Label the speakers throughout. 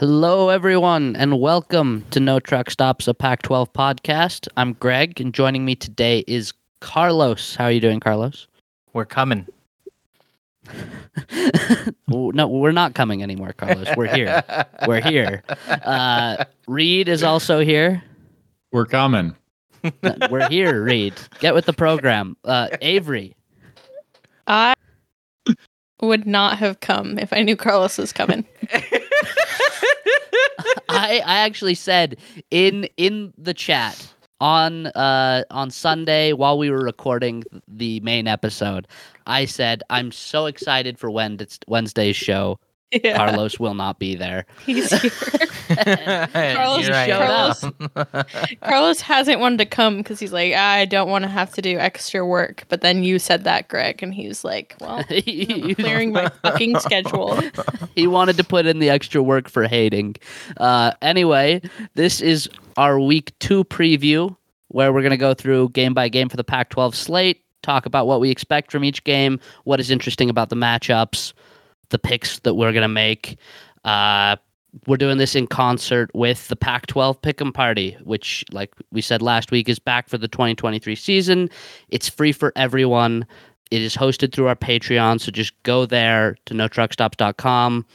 Speaker 1: Hello, everyone, and welcome to No Truck Stops, a Pac 12 podcast. I'm Greg, and joining me today is Carlos. How are you doing, Carlos?
Speaker 2: We're coming.
Speaker 1: no, we're not coming anymore, Carlos. We're here. We're here. Uh, Reed is also here.
Speaker 3: We're coming.
Speaker 1: We're here, Reed. Get with the program. Uh, Avery.
Speaker 4: I would not have come if I knew Carlos was coming.
Speaker 1: I I actually said in in the chat on uh on Sunday while we were recording the main episode, I said I'm so excited for Wednesday's show. Yeah. Carlos will not be there.
Speaker 4: He's here. Carlos, Carlos, Carlos hasn't wanted to come because he's like, I don't want to have to do extra work. But then you said that, Greg, and he's like, Well, I'm clearing my fucking schedule.
Speaker 1: he wanted to put in the extra work for hating. Uh, anyway, this is our week two preview where we're going to go through game by game for the Pac 12 slate, talk about what we expect from each game, what is interesting about the matchups the picks that we're going to make. Uh, we're doing this in concert with the Pac 12 Pick'em Party, which, like we said last week, is back for the 2023 season. It's free for everyone. It is hosted through our Patreon, so just go there to notruckstops.com.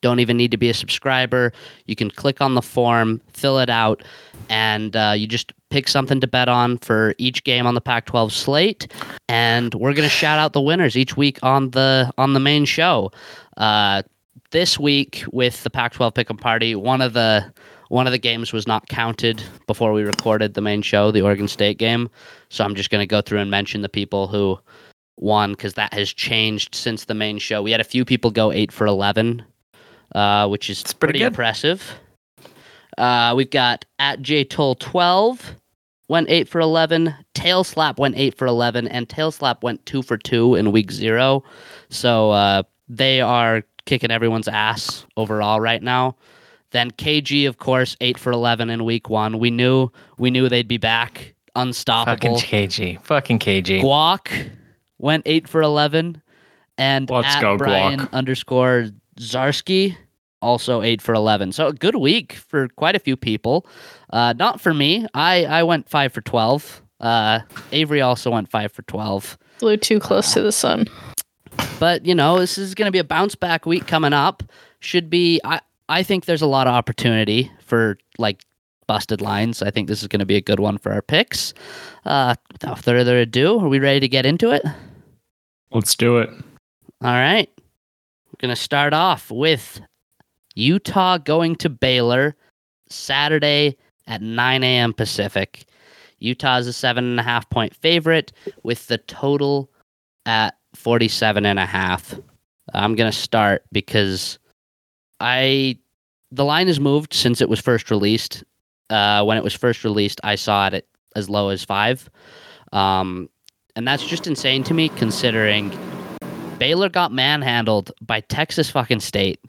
Speaker 1: Don't even need to be a subscriber. You can click on the form, fill it out, and uh, you just pick something to bet on for each game on the Pac-12 slate, and we're gonna shout out the winners each week on the on the main show. Uh, this week with the Pac-12 Pick'em Party, one of the one of the games was not counted before we recorded the main show, the Oregon State game. So I'm just gonna go through and mention the people who won because that has changed since the main show. We had a few people go eight for eleven, uh, which is it's pretty, pretty impressive. Uh, we've got at JToll12, went 8 for 11. Tail Slap went 8 for 11. And Tail Slap went 2 for 2 in week zero. So uh, they are kicking everyone's ass overall right now. Then KG, of course, 8 for 11 in week one. We knew we knew they'd be back. Unstoppable.
Speaker 2: Fucking KG. Fucking KG.
Speaker 1: Guac went 8 for 11. And
Speaker 3: Let's
Speaker 1: at
Speaker 3: go,
Speaker 1: Brian
Speaker 3: Guac.
Speaker 1: underscore Zarski also eight for 11. So a good week for quite a few people. Uh, not for me. I, I went five for 12. Uh, Avery also went five for 12.
Speaker 4: Flew too close uh, to the sun.
Speaker 1: But, you know, this is going to be a bounce back week coming up. Should be, I, I think there's a lot of opportunity for like busted lines. I think this is going to be a good one for our picks. Uh, without further ado, are we ready to get into it?
Speaker 3: Let's do it.
Speaker 1: All right. We're going to start off with Utah going to Baylor Saturday at 9 a.m. Pacific. Utah is a seven and a half point favorite with the total at 47 and a half. I'm going to start because I the line has moved since it was first released. Uh, when it was first released, I saw it at as low as five. Um, and that's just insane to me considering Baylor got manhandled by Texas fucking State.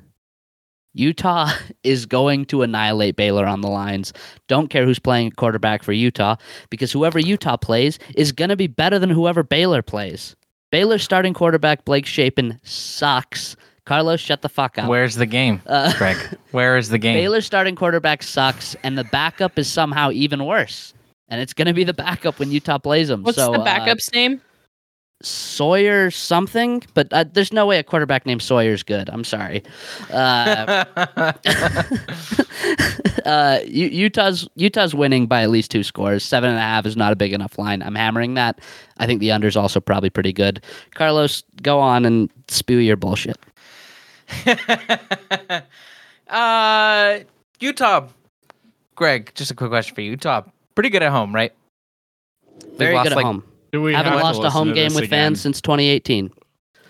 Speaker 1: Utah is going to annihilate Baylor on the lines. Don't care who's playing quarterback for Utah because whoever Utah plays is going to be better than whoever Baylor plays. Baylor's starting quarterback Blake Shapen sucks. Carlos, shut the fuck up.
Speaker 2: Where's the game, uh, Greg? Where is the game?
Speaker 1: Baylor's starting quarterback sucks, and the backup is somehow even worse. And it's going to be the backup when Utah plays them.
Speaker 4: What's
Speaker 1: so,
Speaker 4: the backup's uh, name?
Speaker 1: Sawyer something, but uh, there's no way a quarterback named Sawyer's good. I'm sorry. Uh, uh, Utah's Utah's winning by at least two scores. Seven and a half is not a big enough line. I'm hammering that. I think the under's also probably pretty good. Carlos, go on and spew your bullshit.
Speaker 2: uh, Utah. Greg, just a quick question for you. Utah, pretty good at home, right?
Speaker 1: Very good at like, home we haven't lost a home game with again? fans since 2018.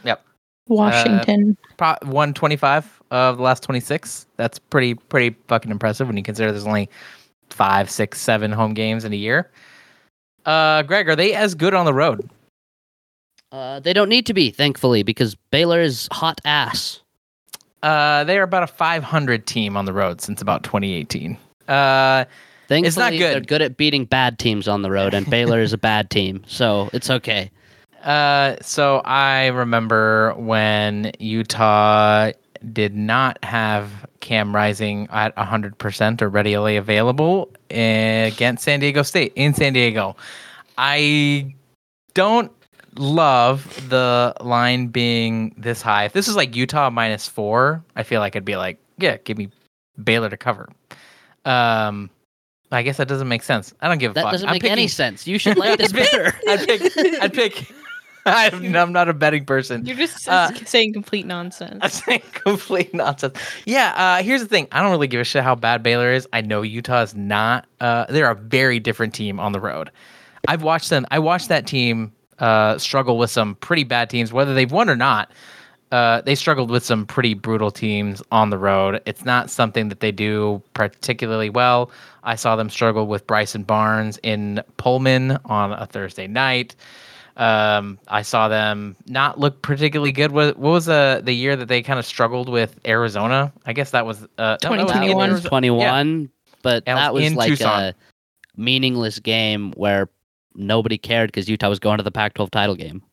Speaker 2: Yep.
Speaker 4: Washington.
Speaker 2: Uh, 125 of the last 26. That's pretty pretty fucking impressive when you consider there's only five, six, seven home games in a year. Uh, Greg, are they as good on the road?
Speaker 1: Uh, they don't need to be, thankfully, because Baylor is hot ass.
Speaker 2: Uh, they are about a 500 team on the road since about 2018. Uh,
Speaker 1: Thankfully,
Speaker 2: it's not good.
Speaker 1: They're good at beating bad teams on the road, and Baylor is a bad team, so it's okay.
Speaker 2: Uh, so I remember when Utah did not have Cam Rising at 100% or readily available against San Diego State in San Diego. I don't love the line being this high. If this is like Utah minus four, I feel like I'd be like, yeah, give me Baylor to cover. Um, I guess that doesn't make sense. I don't give a
Speaker 1: that
Speaker 2: fuck.
Speaker 1: doesn't
Speaker 2: I'm
Speaker 1: make
Speaker 2: picking,
Speaker 1: any sense. You should like this better.
Speaker 2: I'd pick. I'd pick. I'm, I'm not a betting person.
Speaker 4: You're just
Speaker 2: Uh,
Speaker 4: saying complete nonsense.
Speaker 2: I'm saying complete nonsense. Yeah, uh, here's the thing. I don't really give a shit how bad Baylor is. I know Utah is not. Uh, they're a very different team on the road. I've watched them. I watched that team uh, struggle with some pretty bad teams, whether they've won or not. Uh, they struggled with some pretty brutal teams on the road. It's not something that they do particularly well. I saw them struggle with Bryson Barnes in Pullman on a Thursday night. Um, I saw them not look particularly good. What, what was uh, the year that they kind of struggled with Arizona? I guess that was uh, no, that was in
Speaker 4: 2021.
Speaker 2: Arizona.
Speaker 1: 21, but
Speaker 2: That
Speaker 1: that
Speaker 2: was
Speaker 1: was like
Speaker 2: Tucson.
Speaker 1: a meaningless game where nobody cared because Utah was going to the Pac-12 title game.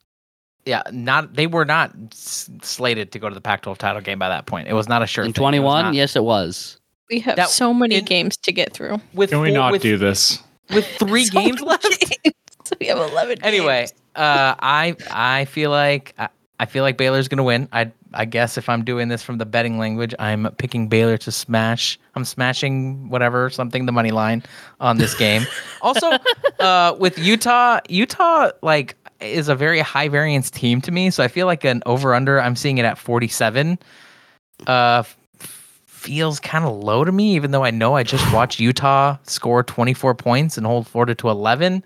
Speaker 2: Yeah, not they were not s- slated to go to the Pac-12 title game by that point. It was not a sure.
Speaker 1: In
Speaker 2: thing. It
Speaker 1: 21, yes, it was.
Speaker 4: we have
Speaker 2: that-
Speaker 4: so many
Speaker 2: in-
Speaker 4: games to get through.
Speaker 2: with
Speaker 3: Can we
Speaker 2: four-
Speaker 3: not
Speaker 2: with,
Speaker 3: do this?
Speaker 2: with three
Speaker 4: So
Speaker 2: games left?
Speaker 4: games. we have 11
Speaker 2: anyway,
Speaker 4: games.
Speaker 2: uh, I I feel like I, I feel like Baylor's gonna win. I I guess if I'm doing this from the betting language, I'm picking Baylor to smash. I'm smashing whatever something the money line on this game. also, uh, with Utah, Utah like is a very high variance team to me, so I feel like an over under. I'm seeing it at 47. Uh, feels kind of low to me, even though I know I just watched Utah score 24 points and hold Florida to 11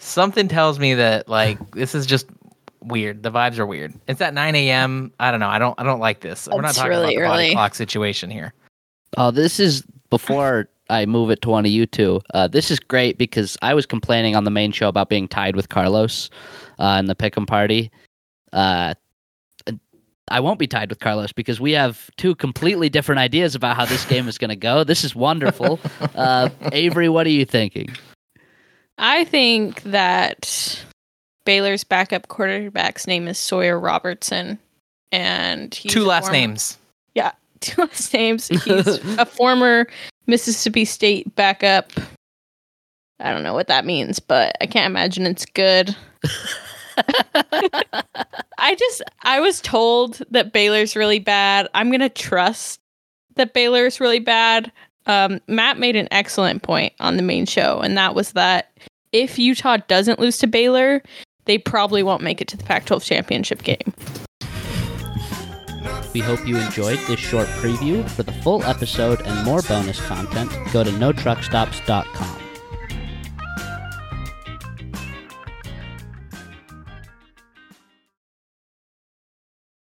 Speaker 2: something tells me that like this is just weird. The vibes are weird. It's at 9 a.m. I don't know. I don't. I don't like this. We're not talking
Speaker 4: really
Speaker 2: about the body
Speaker 4: early.
Speaker 2: clock situation here.
Speaker 1: Oh, this is before I move it to one of you two. Uh, this is great because I was complaining on the main show about being tied with Carlos uh, in the Pick'em party. Uh, I won't be tied with Carlos because we have two completely different ideas about how this game is going to go. This is wonderful. Uh, Avery, what are you thinking?
Speaker 4: I think that Baylor's backup quarterback's name is Sawyer Robertson, and he's
Speaker 2: Two last
Speaker 4: former-
Speaker 2: names.
Speaker 4: Two last names. He's a former Mississippi State backup. I don't know what that means, but I can't imagine it's good. I just I was told that Baylor's really bad. I'm gonna trust that Baylor's really bad. Um, Matt made an excellent point on the main show, and that was that if Utah doesn't lose to Baylor, they probably won't make it to the Pac-12 championship game.
Speaker 1: We hope you enjoyed this short preview. For the full episode and more bonus content, go to notruckstops.com.